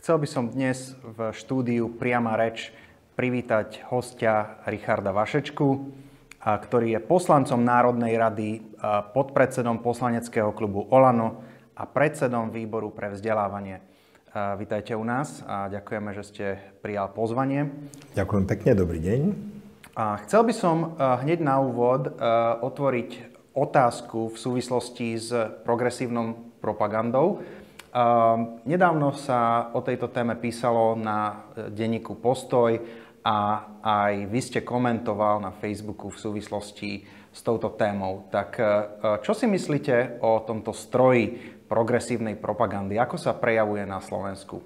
Chcel by som dnes v štúdiu Priama reč privítať hostia Richarda Vašečku, ktorý je poslancom Národnej rady, podpredsedom poslaneckého klubu Olano a predsedom výboru pre vzdelávanie. Vítajte u nás a ďakujeme, že ste prijal pozvanie. Ďakujem pekne, dobrý deň. A chcel by som hneď na úvod otvoriť otázku v súvislosti s progresívnou propagandou. Nedávno sa o tejto téme písalo na e, denníku Postoj a aj vy ste komentoval na Facebooku v súvislosti s touto témou. Tak e, čo si myslíte o tomto stroji progresívnej propagandy? Ako sa prejavuje na Slovensku?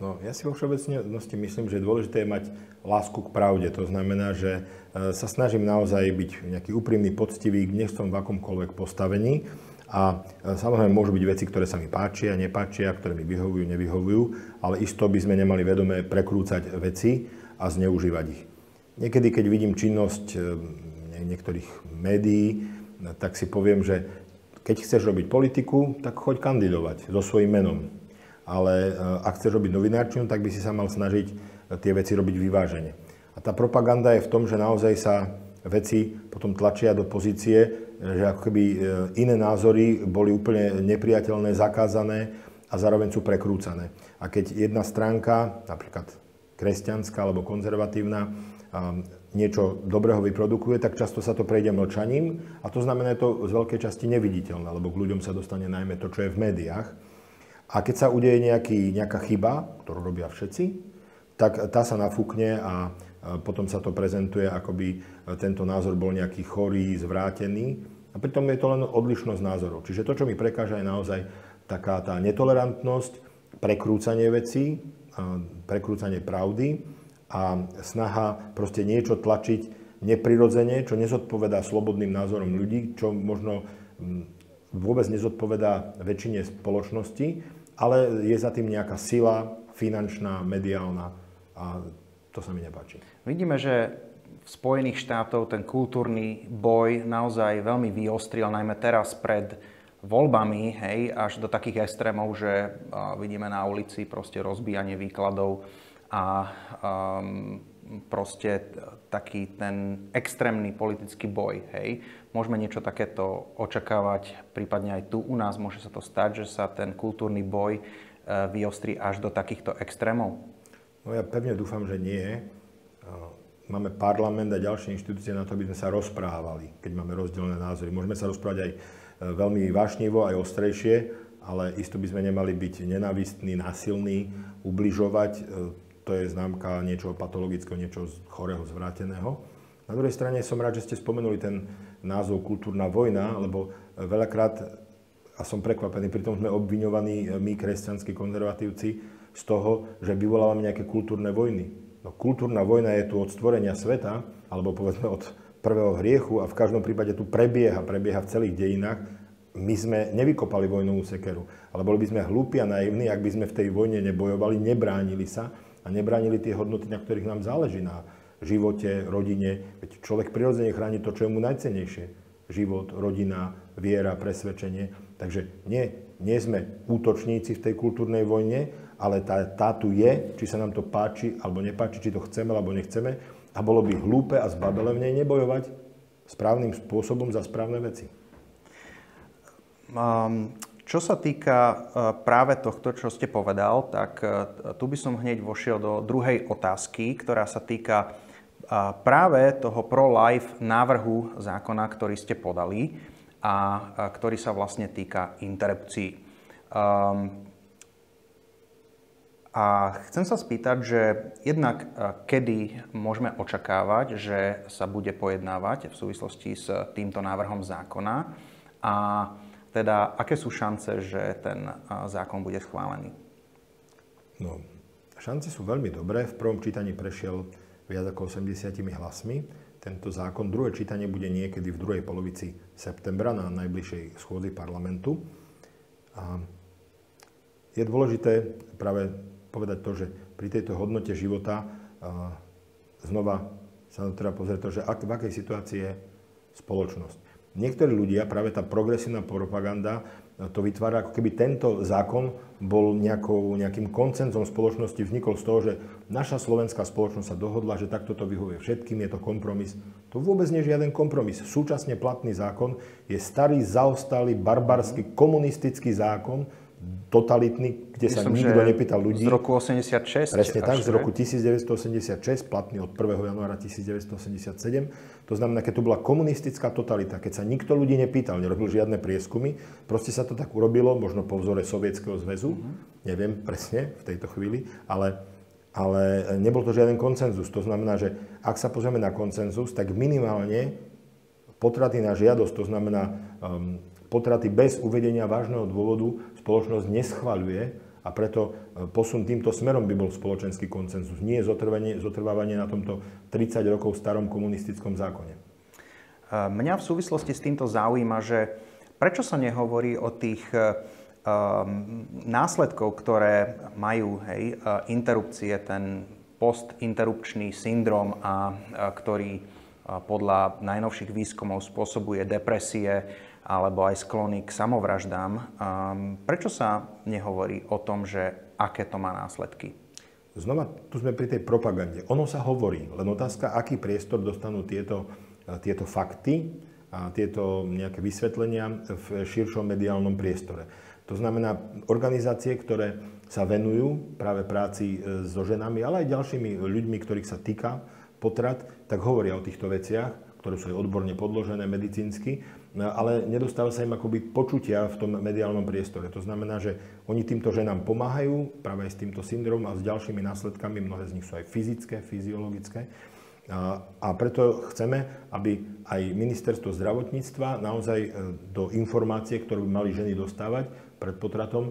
No, ja si vo všeobecnosti myslím, že dôležité je mať lásku k pravde. To znamená, že e, sa snažím naozaj byť nejaký úprimný, poctivý, nech som v akomkoľvek postavení. A e, samozrejme môžu byť veci, ktoré sa mi páčia, nepáčia, ktoré mi vyhovujú, nevyhovujú, ale isto by sme nemali vedome prekrúcať veci a zneužívať ich. Niekedy, keď vidím činnosť e, niektorých médií, tak si poviem, že keď chceš robiť politiku, tak choď kandidovať so svojím menom. Ale e, ak chceš robiť novinárčinu, tak by si sa mal snažiť tie veci robiť vyvážene. A tá propaganda je v tom, že naozaj sa veci potom tlačia do pozície, že ako keby e, iné názory boli úplne nepriateľné, zakázané a zároveň sú prekrúcané. A keď jedna stránka, napríklad kresťanská alebo konzervatívna, niečo dobrého vyprodukuje, tak často sa to prejde mlčaním a to znamená, že to z veľkej časti neviditeľné, lebo k ľuďom sa dostane najmä to, čo je v médiách. A keď sa udeje nejaký, nejaká chyba, ktorú robia všetci, tak tá sa nafúkne a potom sa to prezentuje, ako by e, tento názor bol nejaký chorý, zvrátený. A pritom je to len odlišnosť názorov. Čiže to, čo mi prekáža, je naozaj taká tá netolerantnosť, prekrúcanie vecí, prekrúcanie pravdy a snaha proste niečo tlačiť neprirodzene, čo nezodpovedá slobodným názorom ľudí, čo možno vôbec nezodpovedá väčšine spoločnosti, ale je za tým nejaká sila finančná, mediálna a to sa mi nepáči. Vidíme, že v Spojených štátov ten kultúrny boj naozaj veľmi vyostril, najmä teraz pred voľbami, hej, až do takých extrémov, že vidíme na ulici proste rozbíjanie výkladov a um, proste taký ten extrémny politický boj, hej. Môžeme niečo takéto očakávať, prípadne aj tu u nás môže sa to stať, že sa ten kultúrny boj uh, vyostrí až do takýchto extrémov? No ja pevne dúfam, že nie. Máme parlament a ďalšie inštitúcie na to, aby sme sa rozprávali, keď máme rozdielne názory. Môžeme sa rozprávať aj e, veľmi vášnivo, aj ostrejšie, ale isto by sme nemali byť nenávistní, násilní, ubližovať. E, to je známka niečoho patologického, niečoho chorého, zvráteného. Na druhej strane som rád, že ste spomenuli ten názov kultúrna vojna, lebo veľakrát, a som prekvapený, pritom sme obviňovaní my, kresťanskí konzervatívci, z toho, že vyvolávame nejaké kultúrne vojny. No, kultúrna vojna je tu od stvorenia sveta, alebo povedzme od prvého hriechu a v každom prípade tu prebieha, prebieha v celých dejinách. My sme nevykopali vojnovú sekeru, ale boli by sme hlúpi a naivní, ak by sme v tej vojne nebojovali, nebránili sa a nebránili tie hodnoty, na ktorých nám záleží, na živote, rodine. Veď človek prirodzene chráni to, čo je mu najcenejšie. Život, rodina, viera, presvedčenie. Takže nie, nie sme útočníci v tej kultúrnej vojne, ale tá, tá tu je, či sa nám to páči alebo nepáči, či to chceme alebo nechceme a bolo by hlúpe a zbabele v nej nebojovať správnym spôsobom za správne veci. Um, čo sa týka uh, práve tohto, čo ste povedal, tak uh, tu by som hneď vošiel do druhej otázky, ktorá sa týka uh, práve toho pro-life návrhu zákona, ktorý ste podali a ktorý sa vlastne týka interrupcií. Um, a chcem sa spýtať, že jednak e, kedy môžeme očakávať, že sa bude pojednávať v súvislosti s týmto návrhom zákona a teda aké sú šance, že ten e, zákon bude schválený? No, šance sú veľmi dobré. V prvom čítaní prešiel viac ako 80 hlasmi. Tento zákon, druhé čítanie bude niekedy v druhej polovici septembra na najbližšej schôdzi parlamentu. A je dôležité práve povedať to, že pri tejto hodnote života znova sa treba pozrieť to, že ak, v akej situácii je spoločnosť. niektorí ľudia, práve tá progresívna propaganda, to vytvára, ako keby tento zákon bol nejakou, nejakým koncenzom spoločnosti, vznikol z toho, že naša slovenská spoločnosť sa dohodla, že takto to vyhovuje všetkým, je to kompromis. To vôbec nie je žiaden kompromis. Súčasne platný zákon je starý, zaostalý, barbarský, komunistický zákon, totalitný, kde Myslím, sa nikto nepýtal ľudí. Z roku 86. Presne tak, z roku 1986, platný od 1. januára 1987. To znamená, keď to bola komunistická totalita, keď sa nikto ľudí nepýtal, nerobil žiadne prieskumy, proste sa to tak urobilo, možno po vzore Sovietskeho zväzu, mm-hmm. neviem presne v tejto chvíli, ale, ale nebol to žiaden koncenzus. To znamená, že ak sa pozrieme na koncenzus, tak minimálne potraty na žiadosť, to znamená um, potraty bez uvedenia vážneho dôvodu spoločnosť neschvaľuje a preto e, posun týmto smerom by bol spoločenský koncenzus, nie zotrvávanie na tomto 30 rokov starom komunistickom zákone. E, mňa v súvislosti s týmto zaujíma, že prečo sa nehovorí o tých um, následkov, ktoré majú hej, interrupcie, ten postinterrupčný syndrom, a, a ktorý podľa najnovších výskumov spôsobuje depresie, alebo aj sklony k samovraždám. Prečo sa nehovorí o tom, že aké to má následky? Znova, tu sme pri tej propagande. Ono sa hovorí, len otázka, aký priestor dostanú tieto, tieto fakty a tieto nejaké vysvetlenia v širšom mediálnom priestore. To znamená, organizácie, ktoré sa venujú práve práci e, so ženami, ale aj ďalšími ľuďmi, ktorých sa týka potrat, tak hovoria o týchto veciach, ktoré sú aj odborne podložené medicínsky ale nedostáva sa im akoby počutia v tom mediálnom priestore. To znamená, že oni týmto ženám pomáhajú práve aj s týmto syndromom a s ďalšími následkami, mnohé z nich sú aj fyzické, fyziologické. A, preto chceme, aby aj ministerstvo zdravotníctva naozaj e, do informácie, ktoré by mali ženy dostávať pred potratom,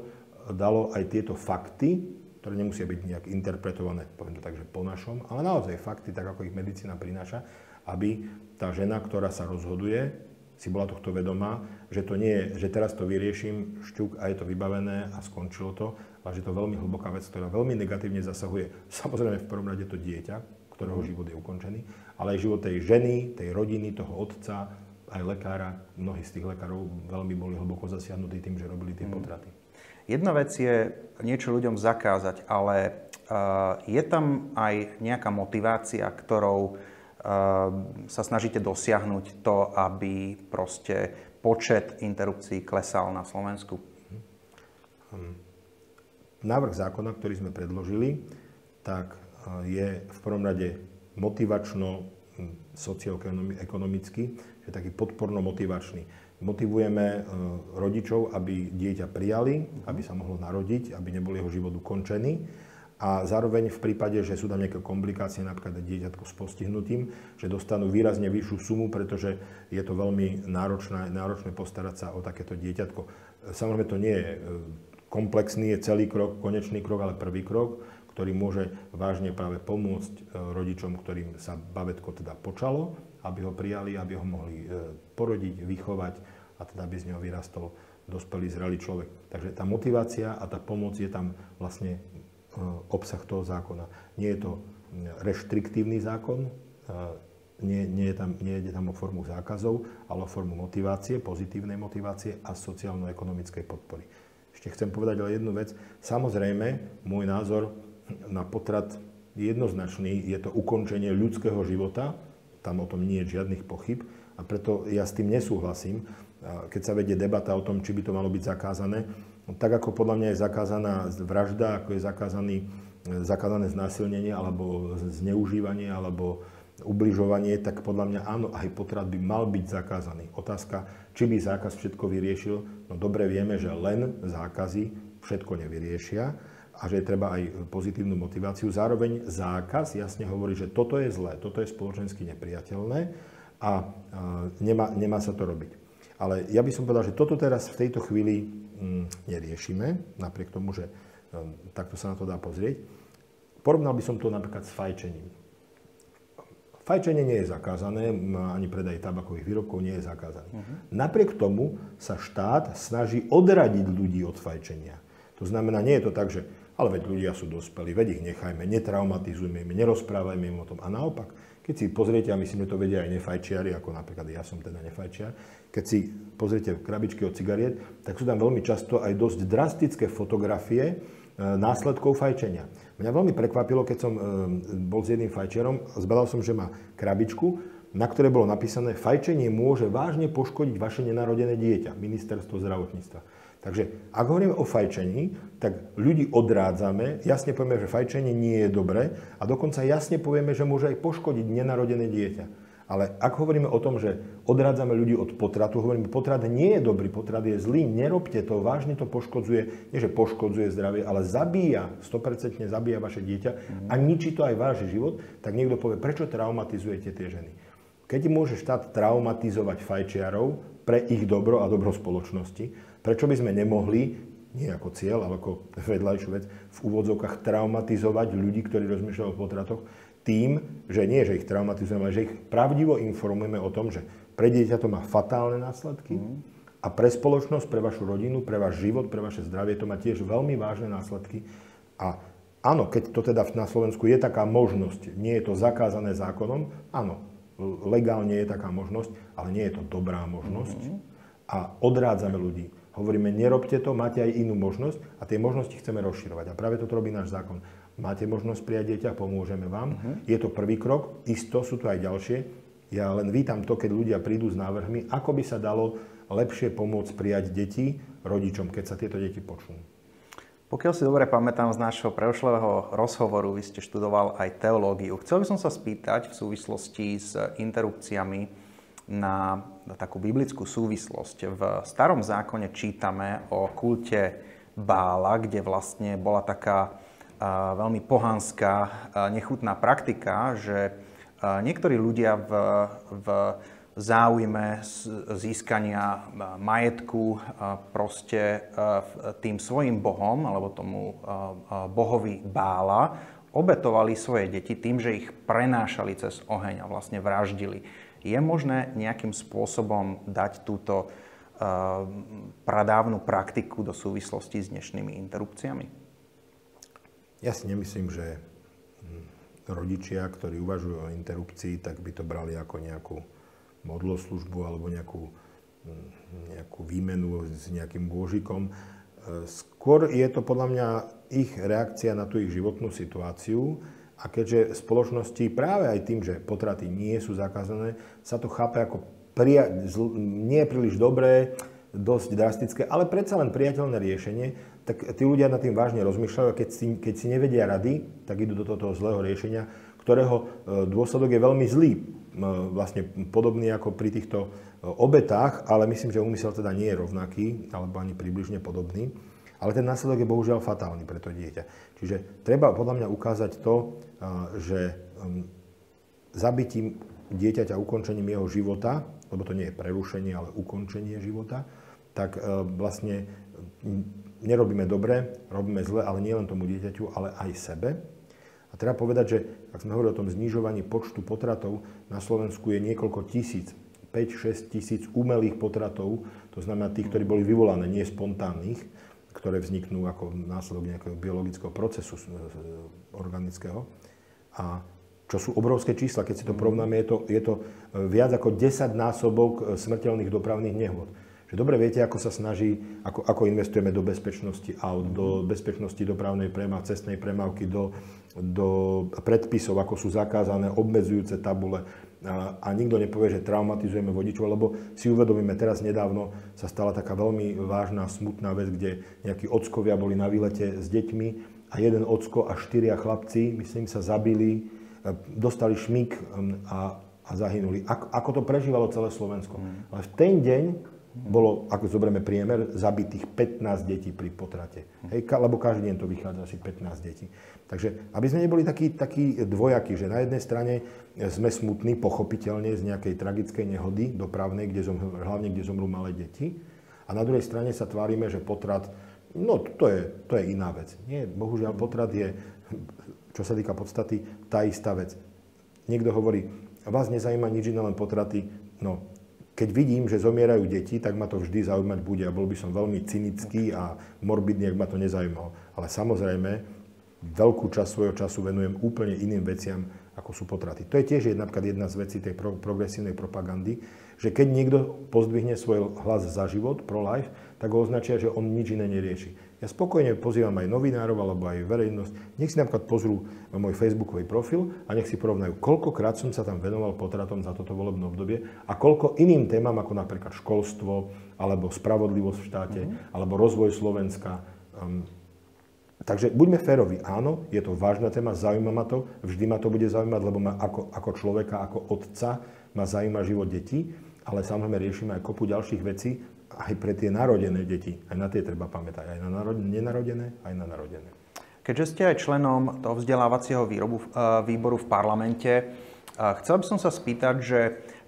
dalo aj tieto fakty, ktoré nemusia byť nejak interpretované, poviem to tak, že po našom, ale naozaj fakty, tak ako ich medicína prináša, aby tá žena, ktorá sa rozhoduje, si bola tohto vedomá, že to nie je, že teraz to vyrieším, šťuk a je to vybavené a skončilo to, ale že to je veľmi hlboká vec, ktorá veľmi negatívne zasahuje samozrejme v prvom rade to dieťa, ktorého mhm. život je ukončený, ale aj život tej ženy, tej rodiny, toho otca, aj lekára. Mnohí z tých lekárov veľmi boli hlboko zasiahnutí tým, že robili tie mhm. potraty. Jedna vec je niečo ľuďom zakázať, ale uh, je tam aj nejaká motivácia, ktorou sa snažíte dosiahnuť to, aby proste počet interrupcií klesal na Slovensku? Hm. Návrh zákona, ktorý sme predložili, tak e, je v prvom rade motivačno hm, socioekonomický, je taký podporno-motivačný. Motivujeme rodičov, aby dieťa prijali, aby sa mohlo narodiť, aby nebol jeho život ukončený a zároveň v prípade, že sú tam nejaké komplikácie, napríklad dieťatko s postihnutím, že dostanú výrazne vyššiu sumu, pretože je to veľmi náročné, náročné postarať sa o takéto dieťatko. Samozrejme to nie je e, komplexný, je celý krok, konečný krok, ale prvý krok, ktorý môže vážne práve pomôcť e, rodičom, ktorým sa babetko teda počalo, aby ho prijali, aby ho mohli e, porodiť, vychovať a teda aby z neho vyrastol dospelý, zrelý človek. Takže tá motivácia a tá pomoc je tam vlastne obsah toho zákona. Nie je to reštriktívny zákon, eh, nie, nie, je tam, nie je tam o formu zákazov, ale o formu motivácie, pozitívnej motivácie a sociálno-ekonomickej podpory. Ešte chcem povedať ale jednu vec. Samozrejme, môj názor na potrat je jednoznačný. Je to ukončenie ľudského života. Tam o tom nie je žiadnych pochyb. A preto ja s tým nesúhlasím. Keď sa vedie debata o tom, či by to malo byť zakázané, tak ako podľa mňa je zakázaná vražda, ako je zakázaný, zakázané znásilnenie alebo zneužívanie alebo ubližovanie, tak podľa mňa áno, aj potrat by mal byť zakázaný. Otázka, či by zákaz všetko vyriešil, no dobre vieme, že len zákazy všetko nevyriešia a že je treba aj pozitívnu motiváciu. Zároveň zákaz jasne hovorí, že toto je zlé, toto je spoločensky nepriateľné a nemá, nemá sa to robiť. Ale ja by som povedal, že toto teraz v tejto chvíli neriešime, napriek tomu, že um, takto sa na to dá pozrieť. Porovnal by som to napríklad s fajčením. Fajčenie nie je zakázané, ani predaj tabakových výrobkov nie je zakázaný. Uh-huh. Napriek tomu sa štát snaží odradiť ľudí od fajčenia. To znamená, nie je to tak, že ale veď ľudia sú dospelí, veď ich nechajme, netraumatizujme im, nerozprávajme im o tom. A naopak, Keď si pozriete, a myslím, že to vedia aj nefajčiari, ako napríklad ja som teda nefajčiar, keď si pozriete krabičky od cigariet, tak sú tam veľmi často aj dosť drastické fotografie e, následkov fajčenia. Mňa veľmi prekvapilo, keď som e, bol s jedným fajčiarom, zbadal som, že má krabičku, na ktorej bolo napísané, fajčenie môže vážne poškodiť vaše nenarodené dieťa, ministerstvo zdravotníctva. Takže ak hovoríme o fajčení, tak ľudí odrádzame, jasne povieme, že fajčenie nie je dobré a dokonca jasne povieme, že môže aj poškodiť nenarodené dieťa. Ale ak hovoríme o tom, že odrádzame ľudí od potratu, hovoríme, potrat nie je dobrý, potrat je zlý, nerobte to, vážne to poškodzuje, nie že poškodzuje zdravie, ale zabíja, 100% zabíja vaše dieťa a ničí to aj váš život, tak niekto povie, prečo traumatizujete tie ženy. Keď môže štát traumatizovať fajčiarov pre ich dobro a dobro spoločnosti, Prečo by sme nemohli, nie ako cieľ, ale ako vedľajšiu vec, v úvodzovkách traumatizovať ľudí, ktorí rozmýšľajú o potratoch, tým, že nie, že ich traumatizujeme, ale že ich pravdivo informujeme o tom, že pre dieťa to má fatálne následky mm. a pre spoločnosť, pre vašu rodinu, pre váš život, pre vaše zdravie to má tiež veľmi vážne následky. A áno, keď to teda na Slovensku je taká možnosť, nie je to zakázané zákonom, áno, legálne je taká možnosť, ale nie je to dobrá možnosť. Mm. A odrádzame ľudí Hovoríme, nerobte to, máte aj inú možnosť a tie možnosti chceme rozširovať. A práve toto robí náš zákon. Máte možnosť prijať dieťa, pomôžeme vám. Uh-huh. Je to prvý krok, isto sú tu aj ďalšie. Ja len vítam to, keď ľudia prídu s návrhmi, ako by sa dalo lepšie pomôcť prijať deti rodičom, keď sa tieto deti počnú. Pokiaľ si dobre pamätám z nášho preošlého rozhovoru, vy ste študoval aj teológiu. Chcel by som sa spýtať v súvislosti s interrupciami na, takú biblickú súvislosť. V starom zákone čítame o kulte Bála, kde vlastne bola taká veľmi pohanská, nechutná praktika, že niektorí ľudia v, v záujme získania majetku proste tým svojim bohom, alebo tomu bohovi Bála, obetovali svoje deti tým, že ich prenášali cez oheň a vlastne vraždili. Je možné nejakým spôsobom dať túto pradávnu praktiku do súvislosti s dnešnými interrupciami? Ja si nemyslím, že hm, rodičia, ktorí uvažujú o interrupcii, tak by to brali ako nejakú modloslužbu alebo nejakú, hm, nejakú výmenu s nejakým bôžikom. E, skôr je to podľa mňa ich reakcia na tú ich životnú situáciu, a keďže spoločnosti práve aj tým, že potraty nie sú zakázané, sa to chápe ako pria- nie príliš dobré, dosť drastické, ale predsa len priateľné riešenie, tak tí ľudia nad tým vážne rozmýšľajú a keď si, keď si nevedia rady, tak idú do toho zlého riešenia, ktorého e, dôsledok je veľmi zlý. E, vlastne podobný ako pri týchto e, obetách, ale myslím, že úmysel teda nie je rovnaký, alebo ani približne podobný. Ale ten následok je bohužiaľ fatálny pre to dieťa. Čiže treba podľa mňa ukázať to, že um, zabitím dieťaťa, ukončením jeho života, lebo to nie je prerušenie, ale ukončenie života, tak vlastne nerobíme dobre, robíme zle, ale nie len tomu dieťaťu, ale aj sebe. A treba povedať, že ak sme hovorili o tom znižovaní počtu potratov, na Slovensku je niekoľko tisíc, 5-6 tisíc umelých potratov, to znamená tých, ktorí boli vyvolané, nie spontánnych, ktoré vzniknú ako následok nejakého biologického procesu organického. A čo sú obrovské čísla, keď si to porovnáme, je to, je to e, viac ako 10 násobok e, smrteľných dopravných nehôd. Že dobre viete, ako sa snaží, ako, ako investujeme do bezpečnosti aut, do bezpečnosti dopravnej premávky, cestnej premávky, do, do predpisov, ako sú zakázané obmedzujúce tabule, a, a nikto nepovie, že traumatizujeme vodičov, lebo si uvedomíme, teraz nedávno sa stala taká veľmi vážna, smutná vec, kde nejakí ockovia boli na výlete s deťmi a jeden ocko a štyria chlapci, myslím, sa zabili, e, dostali šmik a, a zahynuli. Ako, ako to prežívalo celé Slovensko. Mm. Ale v ten deň bolo, ako zoberieme priemer, zabitých 15 detí pri potrate. Hej, lebo každý deň to vychádza asi 15 detí. Takže aby sme neboli takí, takí dvojakí, že na jednej strane sme smutní, pochopiteľne, z nejakej tragickej nehody dopravnej, kde zomru, hlavne kde zomrú malé deti, a na druhej strane sa tvárime, že potrat, no to je, to je iná vec. Nie, bohužiaľ potrat je, čo sa týka podstaty, tá istá vec. Niekto hovorí, vás nezaujíma nič iné, len potraty. No, keď vidím, že zomierajú deti, tak ma to vždy zaujímať bude a bol by som veľmi cynický a morbidný, ak ma to nezaujímalo. Ale samozrejme, veľkú časť svojho času venujem úplne iným veciam, ako sú potraty. To je tiež jedna, jedna z vecí tej pro, progresívnej propagandy, že keď niekto pozdvihne svoj hlas za život, pro-life, tak ho označia, že on nič iné nerieši. Ja spokojne pozývam aj novinárov alebo aj verejnosť, nech si napríklad pozrú môj facebookový profil a nech si porovnajú, koľkokrát som sa tam venoval potratom za toto volebné obdobie a koľko iným témam, ako napríklad školstvo, alebo spravodlivosť v štáte, mm-hmm. alebo rozvoj Slovenska, um, Takže buďme férovi. Áno, je to vážna téma, zaujíma ma to, vždy ma to bude zaujímať, lebo ma ako, ako človeka, ako otca ma zaujíma život detí, ale samozrejme riešime aj kopu ďalších vecí, aj pre tie narodené deti. Aj na tie treba pamätať. Aj na nenarodené, aj na narodené. Keďže ste aj členom toho vzdelávacieho výrobu, eh, výboru v parlamente, eh, chcel by som sa spýtať, že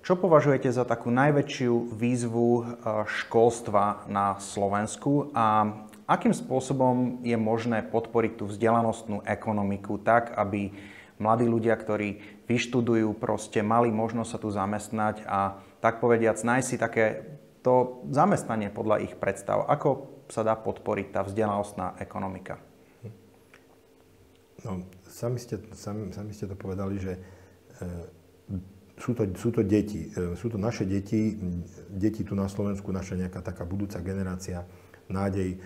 čo považujete za takú najväčšiu výzvu eh, školstva na Slovensku a Akým spôsobom je možné podporiť tú vzdelanostnú ekonomiku tak, aby mladí ľudia, ktorí vyštudujú, proste mali možnosť sa tu zamestnať a tak povediac nájsť si také to zamestnanie podľa ich predstav. Ako sa dá podporiť tá vzdelanostná ekonomika? No, sami ste, sami, sami ste to povedali, že e, sú, to, sú to deti. E, sú to naše deti, deti tu na Slovensku, naša nejaká taká budúca generácia nádej, e,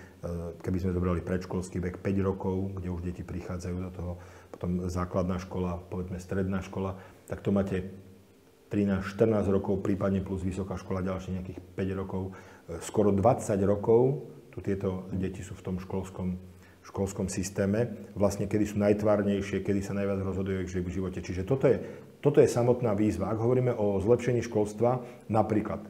keby sme zobrali predškolský vek 5 rokov, kde už deti prichádzajú do toho, potom základná škola, povedzme stredná škola, tak to máte 13-14 rokov, prípadne plus vysoká škola ďalšie nejakých 5 rokov. E, skoro 20 rokov tu tieto deti sú v tom školskom, školskom systéme, vlastne kedy sú najtvárnejšie, kedy sa najviac rozhodujú o ich živote. Čiže toto je, toto je samotná výzva. Ak hovoríme o zlepšení školstva, napríklad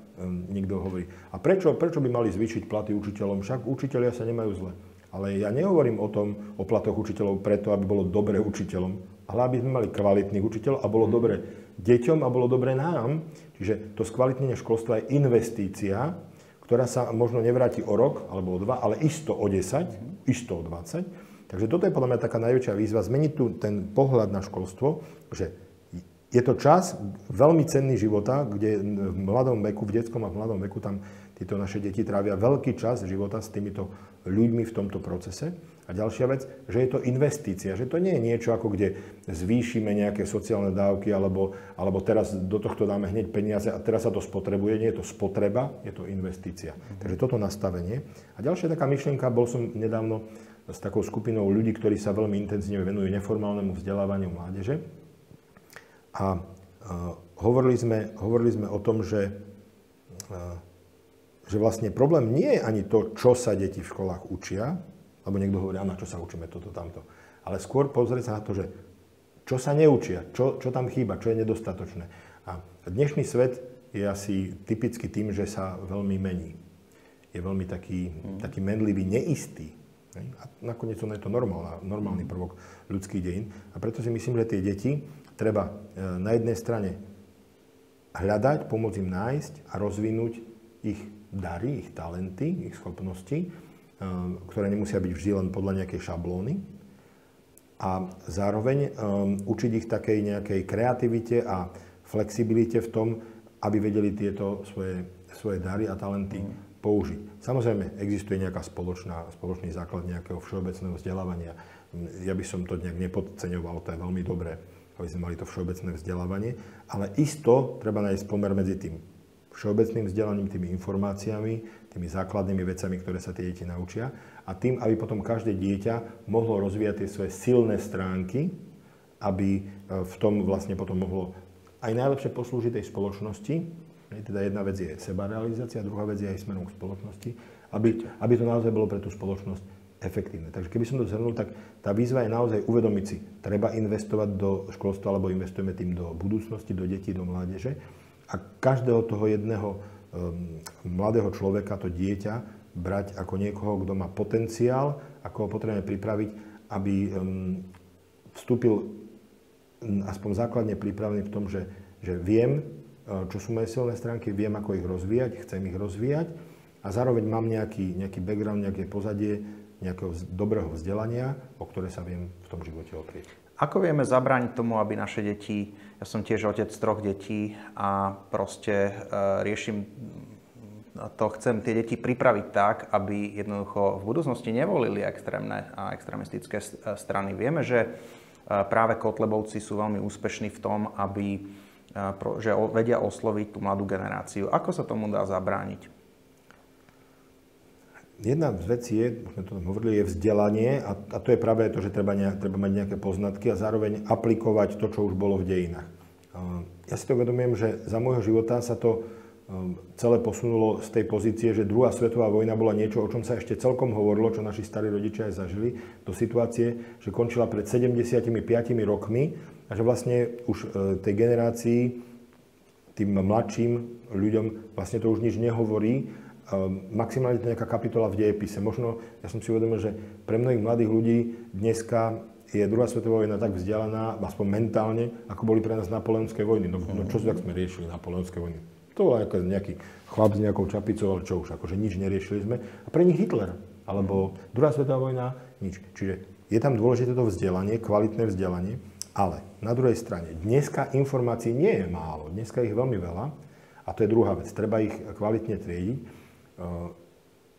niekto hovorí. A prečo, prečo by mali zvýšiť platy učiteľom? Však učiteľia sa nemajú zle. Ale ja nehovorím o tom, o platoch učiteľov preto, aby bolo dobre učiteľom, ale aby sme mali kvalitných učiteľov a bolo dobre deťom a bolo dobre nám. Čiže to skvalitnenie školstva je investícia, ktorá sa možno nevráti o rok alebo o dva, ale isto o 10, isto o 20. Takže toto je podľa mňa taká najväčšia výzva, zmeniť tu ten pohľad na školstvo, že je to čas veľmi cenný života, kde v mladom veku, v detskom a v mladom veku tam títo naše deti trávia veľký čas života s týmito ľuďmi v tomto procese. A ďalšia vec, že je to investícia, že to nie je niečo ako kde zvýšime nejaké sociálne dávky alebo, alebo teraz do tohto dáme hneď peniaze a teraz sa to spotrebuje. Nie je to spotreba, je to investícia. Takže toto nastavenie. A ďalšia taká myšlienka, bol som nedávno s takou skupinou ľudí, ktorí sa veľmi intenzívne venujú neformálnemu vzdelávaniu mládeže. A hovorili sme, hovorili sme o tom, že, že vlastne problém nie je ani to, čo sa deti v školách učia, lebo niekto hovorí, na čo sa učíme toto, tamto. Ale skôr pozrieť sa na to, že čo sa neučia, čo, čo tam chýba, čo je nedostatočné. A dnešný svet je asi typicky tým, že sa veľmi mení. Je veľmi taký, mm. taký menlivý, neistý. A nakoniec je to normálna, normálny prvok ľudských dejín. A preto si myslím, že tie deti treba e, na jednej strane hľadať, pomôcť im nájsť a rozvinúť ich dary, ich talenty, ich schopnosti, e, ktoré nemusia byť vždy len podľa nejakej šablóny. A zároveň um, učiť ich takej nejakej kreativite a flexibilite v tom, aby vedeli tieto svoje, svoje dary a talenty mm. použiť. Samozrejme, existuje nejaká spoločná, spoločný základ nejakého všeobecného vzdelávania. Ja by som to nejak nepodceňoval, to je veľmi dobré aby sme mali to všeobecné vzdelávanie, ale isto treba nájsť pomer medzi tým všeobecným vzdelaním, tými informáciami, tými základnými vecami, ktoré sa tie deti naučia a tým, aby potom každé dieťa mohlo rozvíjať tie svoje silné stránky, aby e, v tom vlastne potom mohlo aj najlepšie poslúžiť tej spoločnosti. Teda jedna vec je sebarealizácia, druhá vec je aj smerom k spoločnosti, aby, aby to naozaj bolo pre tú spoločnosť efektívne. Takže keby som to zhrnul, tak tá výzva je naozaj uvedomiť si, treba investovať do školstva, alebo investujeme tým do budúcnosti, do detí, do mládeže. A každého toho jedného um, mladého človeka, to dieťa, brať ako niekoho, kto má potenciál, ako ho potrebujeme pripraviť, aby um, vstúpil aspoň základne pripravený v tom, že, že viem, uh, čo sú moje silné stránky, viem, ako ich rozvíjať, chcem ich rozvíjať a zároveň mám nejaký, nejaký background, nejaké pozadie, nejakého dobrého vzdelania, o ktoré sa viem v tom živote oprieť. Ako vieme zabrániť tomu, aby naše deti, ja som tiež otec troch detí a proste e, riešim to, chcem tie deti pripraviť tak, aby jednoducho v budúcnosti nevolili extrémne a extrémistické strany. Vieme, že práve Kotlebovci sú veľmi úspešní v tom, aby, že vedia osloviť tú mladú generáciu. Ako sa tomu dá zabrániť? Jedna z vecí je, už sme to hovorili, je vzdelanie a, a to je práve to, že treba, nejak, treba mať nejaké poznatky a zároveň aplikovať to, čo už bolo v dejinách. Ja si to uvedomujem, že za môjho života sa to um, celé posunulo z tej pozície, že druhá svetová vojna bola niečo, o čom sa ešte celkom hovorilo, čo naši starí rodičia aj zažili, do situácie, že končila pred 75 rokmi a že vlastne už e, tej generácii, tým mladším ľuďom vlastne to už nič nehovorí maximálne to nejaká kapitola v dejepise. Možno, ja som si uvedomil, že pre mnohých mladých ľudí dneska je druhá svetová vojna tak vzdialená, aspoň mentálne, ako boli pre nás napoleonské vojny. No, no čo tak sme riešili napoleonské vojny? To bol nejaký chlap s nejakou čapicou, ale čo už, akože nič neriešili sme. A pre nich Hitler, alebo druhá svetová vojna, nič. Čiže je tam dôležité to vzdelanie, kvalitné vzdelanie, ale na druhej strane, dneska informácií nie je málo, dneska ich veľmi veľa a to je druhá vec, treba ich kvalitne triediť.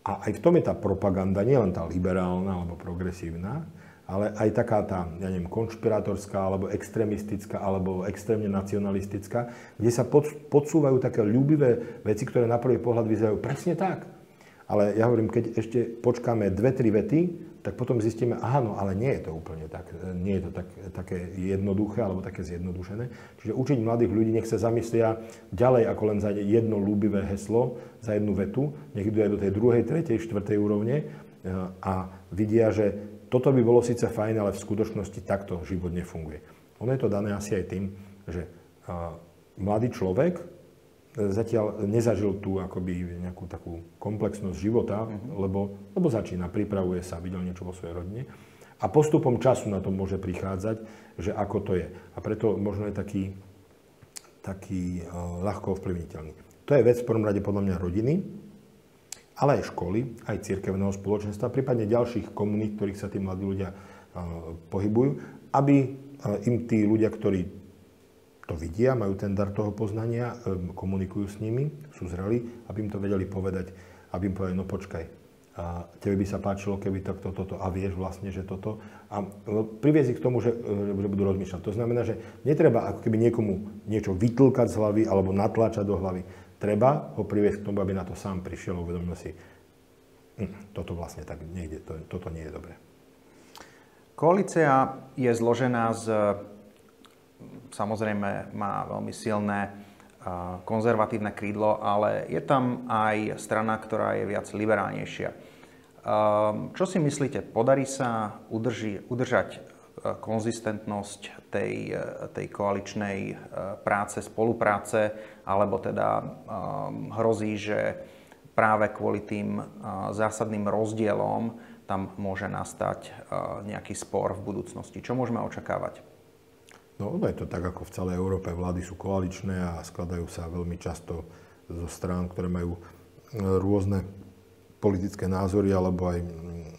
A aj v tom je tá propaganda, nielen tá liberálna alebo progresívna, ale aj taká tá, ja neviem, konšpirátorská, alebo extrémistická, alebo extrémne nacionalistická, kde sa podsúvajú také ľúbivé veci, ktoré na prvý pohľad vyzerajú presne tak. Ale ja hovorím, keď ešte počkáme dve, tri vety, tak potom zistíme, aha, no ale nie je to úplne tak, nie je to tak, také jednoduché alebo také zjednodušené. Čiže učiť mladých ľudí, nech sa zamyslia ďalej ako len za jedno ľúbivé heslo, za jednu vetu, nech idú aj do tej druhej, tretej, štvrtej úrovne e, a vidia, že toto by bolo síce fajn, ale v skutočnosti takto život nefunguje. Ono je to dané asi aj tým, že mladý človek zatiaľ nezažil tú akoby nejakú takú komplexnosť života, uh-huh. lebo, lebo začína, pripravuje sa, videl niečo vo svojej rodine a postupom času na to môže prichádzať, že ako to je. A preto možno je taký, taký uh, ľahko ovplyvniteľný. To je vec v prvom rade podľa mňa rodiny, ale aj školy, aj cirkevného spoločenstva, prípadne ďalších komunít, ktorých sa tí mladí ľudia uh, pohybujú, aby uh, im tí ľudia, ktorí to vidia, majú ten dar toho poznania, komunikujú s nimi, sú zreli, aby im to vedeli povedať, aby im povedali, no počkaj, a tebe by sa páčilo, keby takto, toto, a vieš vlastne, že toto. A no, priviezi k tomu, že, e, že budú rozmýšľať. To znamená, že netreba ako keby niekomu niečo vytlkať z hlavy alebo natláčať do hlavy. Treba ho priviesť k tomu, aby na to sám prišiel a uvedomil si, hm, toto vlastne tak nejde, to, toto nie je dobré. Koalícia je zložená z samozrejme má veľmi silné konzervatívne krídlo, ale je tam aj strana, ktorá je viac liberálnejšia. Čo si myslíte, podarí sa udrži, udržať konzistentnosť tej, tej koaličnej práce, spolupráce, alebo teda hrozí, že práve kvôli tým zásadným rozdielom tam môže nastať nejaký spor v budúcnosti. Čo môžeme očakávať? No ono je to tak, ako v celej Európe. Vlády sú koaličné a skladajú sa veľmi často zo strán, ktoré majú e, rôzne politické názory alebo aj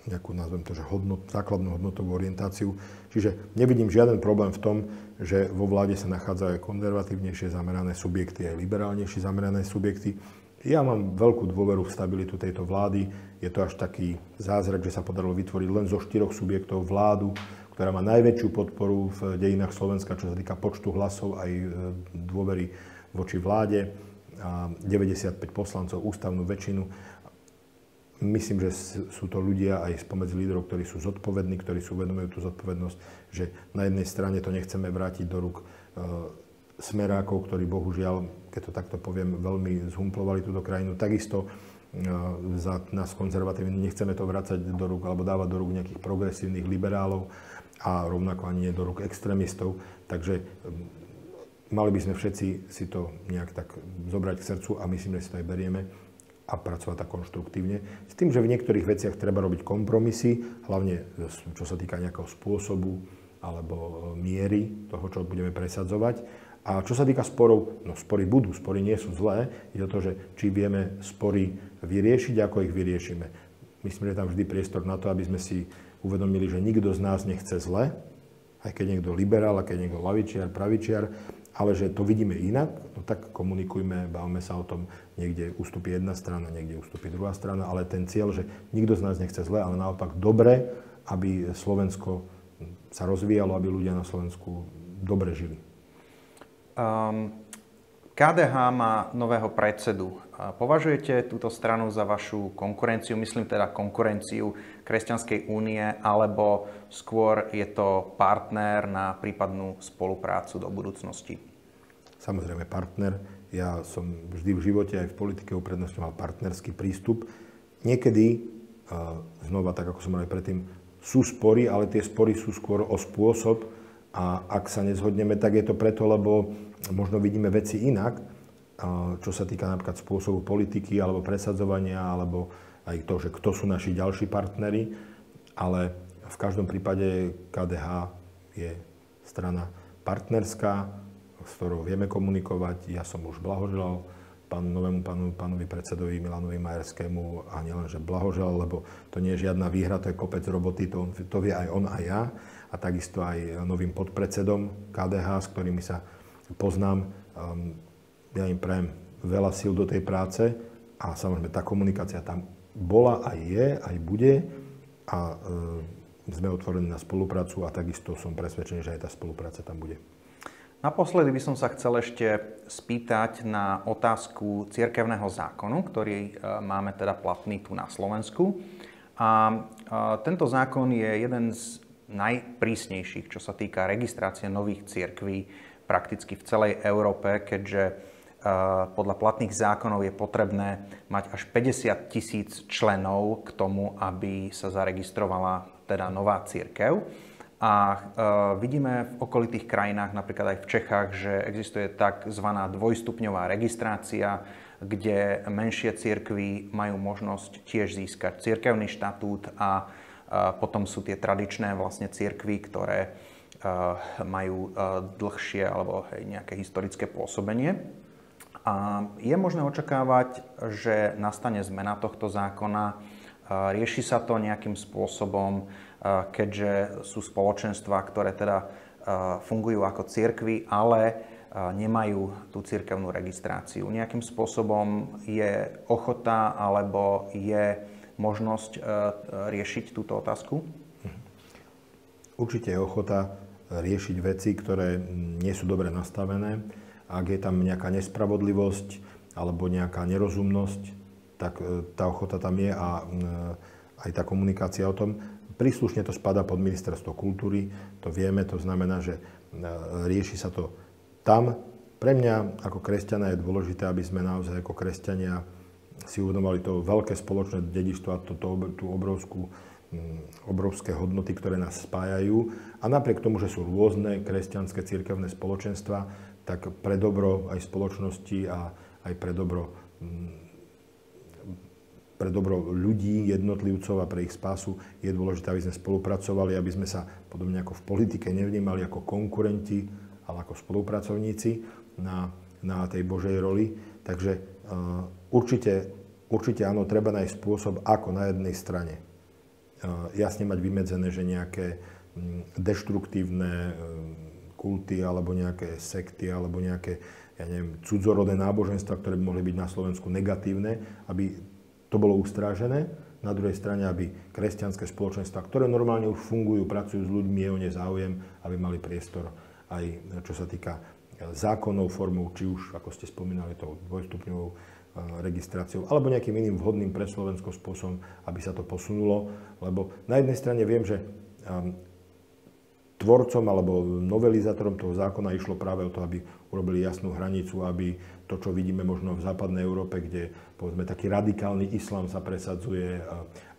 nejakú, nazvem to, že hodnot, základnú hodnotovú orientáciu. Čiže nevidím žiaden problém v tom, že vo vláde sa nachádzajú aj konzervatívnejšie zamerané subjekty, aj liberálnejšie zamerané subjekty. Ja mám veľkú dôveru v stabilitu tejto vlády. Je to až taký zázrak, že sa podarilo vytvoriť len zo štyroch subjektov vládu, ktorá má najväčšiu podporu v dejinách Slovenska, čo sa týka počtu hlasov aj e, dôvery voči vláde. A 95 poslancov, ústavnú väčšinu. Myslím, že sú to ľudia aj spomedzi lídrov, ktorí sú zodpovední, ktorí sú uvedomujú tú zodpovednosť, že na jednej strane to nechceme vrátiť do rúk e, smerákov, ktorí bohužiaľ, keď to takto poviem, veľmi zhumplovali túto krajinu. Takisto e, za nás konzervatívni nechceme to vrácať do rúk alebo dávať do rúk nejakých progresívnych liberálov a rovnako ani nie do rúk extrémistov. Takže mm, mali by sme všetci si to nejak tak zobrať k srdcu a myslím, že si to aj berieme a pracovať tak konštruktívne. S tým, že v niektorých veciach treba robiť kompromisy, hlavne čo sa týka nejakého spôsobu alebo e, miery toho, čo budeme presadzovať. A čo sa týka sporov, no spory budú, spory nie sú zlé. Je to, že či vieme spory vyriešiť, ako ich vyriešime. Myslím, že tam vždy priestor na to, aby sme si uvedomili, že nikto z nás nechce zle, aj keď niekto liberál, aj keď niekto lavičiar, pravičiar, ale že to vidíme inak, no tak komunikujme, bavme sa o tom, niekde ustúpi jedna strana, niekde ustúpi druhá strana, ale ten cieľ, že nikto z nás nechce zle, ale naopak dobre, aby Slovensko sa rozvíjalo, aby ľudia na Slovensku dobre žili. Um, KDH má nového predsedu. Považujete túto stranu za vašu konkurenciu, myslím teda konkurenciu Kresťanskej únie, alebo skôr je to partner na prípadnú spoluprácu do budúcnosti? Samozrejme partner. Ja som vždy v živote aj v politike uprednostňoval partnerský prístup. Niekedy, znova tak ako som aj predtým, sú spory, ale tie spory sú skôr o spôsob a ak sa nezhodneme, tak je to preto, lebo možno vidíme veci inak, čo sa týka napríklad spôsobu politiky alebo presadzovania, alebo aj to, že kto sú naši ďalší partnery, ale v každom prípade KDH je strana partnerská, s ktorou vieme komunikovať. Ja som už blahoželal pán, novému pánu, pánovi predsedovi Milanovi Majerskému a nielen, že blahoželal, lebo to nie je žiadna výhra, to je kopec roboty, to, to vie aj on a ja a takisto aj novým podpredsedom KDH, s ktorými sa poznám. Um, ja im prajem veľa síl do tej práce a samozrejme tá komunikácia tam bola, aj je, aj bude a e, sme otvorení na spoluprácu a takisto som presvedčený, že aj tá spolupráca tam bude. Naposledy by som sa chcel ešte spýtať na otázku cirkevného zákonu, ktorý e, máme teda platný tu na Slovensku. A e, tento zákon je jeden z najprísnejších, čo sa týka registrácie nových cirkví prakticky v celej Európe, keďže podľa platných zákonov je potrebné mať až 50 tisíc členov k tomu, aby sa zaregistrovala teda nová církev. A e, vidíme v okolitých krajinách, napríklad aj v Čechách, že existuje tzv. dvojstupňová registrácia, kde menšie církvy majú možnosť tiež získať církevný štatút a e, potom sú tie tradičné vlastne církvy, ktoré majú dlhšie alebo nejaké historické pôsobenie. A je možné očakávať, že nastane zmena tohto zákona. Rieši sa to nejakým spôsobom, keďže sú spoločenstva, ktoré teda fungujú ako cirkvy, ale nemajú tú cirkevnú registráciu. Nejakým spôsobom je ochota alebo je možnosť riešiť túto otázku? Určite je ochota riešiť veci, ktoré nie sú dobre nastavené. Ak je tam nejaká nespravodlivosť alebo nejaká nerozumnosť, tak e, tá ochota tam je a e, aj tá komunikácia o tom. Príslušne to spada pod ministerstvo kultúry, to vieme, to znamená, že e, rieši sa to tam. Pre mňa ako kresťana je dôležité, aby sme naozaj ako kresťania si uvedomali to veľké spoločné dedičstvo a to, to, tú obrovskú obrovské hodnoty, ktoré nás spájajú. A napriek tomu, že sú rôzne kresťanské církevné spoločenstva, tak pre dobro aj spoločnosti a aj pre dobro, mm, pre dobro ľudí, jednotlivcov a pre ich spásu je dôležité, aby sme spolupracovali, aby sme sa podobne ako v politike nevnímali ako konkurenti, ale ako spolupracovníci na, na tej Božej roli. Takže uh, určite, určite áno, treba nájsť spôsob, ako na jednej strane jasne mať vymedzené, že nejaké mm, deštruktívne e, kulty alebo nejaké sekty alebo nejaké ja neviem, cudzorodé náboženstva, ktoré by mohli byť na Slovensku negatívne, aby to bolo ustrážené. Na druhej strane, aby kresťanské spoločenstva, ktoré normálne už fungujú, pracujú s ľuďmi, je o ne záujem, aby mali priestor aj čo sa týka zákonov formou, či už, ako ste spomínali, tou dvojstupňovou registráciou alebo nejakým iným vhodným pre Slovensko spôsobom, aby sa to posunulo. Lebo na jednej strane viem, že um, tvorcom alebo novelizátorom toho zákona išlo práve o to, aby urobili jasnú hranicu, aby to, čo vidíme možno v západnej Európe, kde povedzme taký radikálny islám sa presadzuje,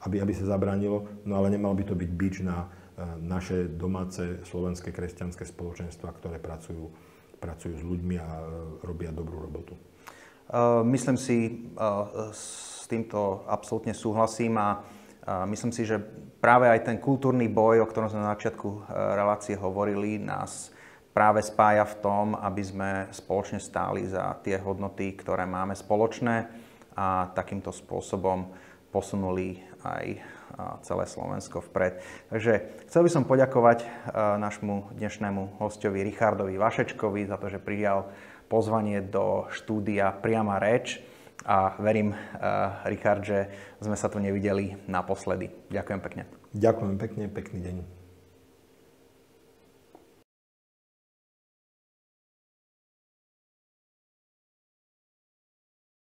aby, aby sa zabránilo, no ale nemal by to byť bič na naše domáce slovenské kresťanské spoločenstva, ktoré pracujú, pracujú s ľuďmi a robia dobrú robotu. Eh, myslím si, s týmto absolútne súhlasím a myslím si, že práve aj ten kultúrny boj, o ktorom sme na začiatku eh, relácie hovorili, nás práve spája v tom, aby sme spoločne stáli za tie hodnoty, ktoré máme spoločné a takýmto spôsobom posunuli aj celé Slovensko vpred. Takže chcel by som poďakovať našmu dnešnému hostovi Richardovi Vašečkovi za to, že prijal pozvanie do štúdia Priama reč a verím, uh, Richard, že sme sa tu nevideli naposledy. Ďakujem pekne. Ďakujem pekne, pekný deň.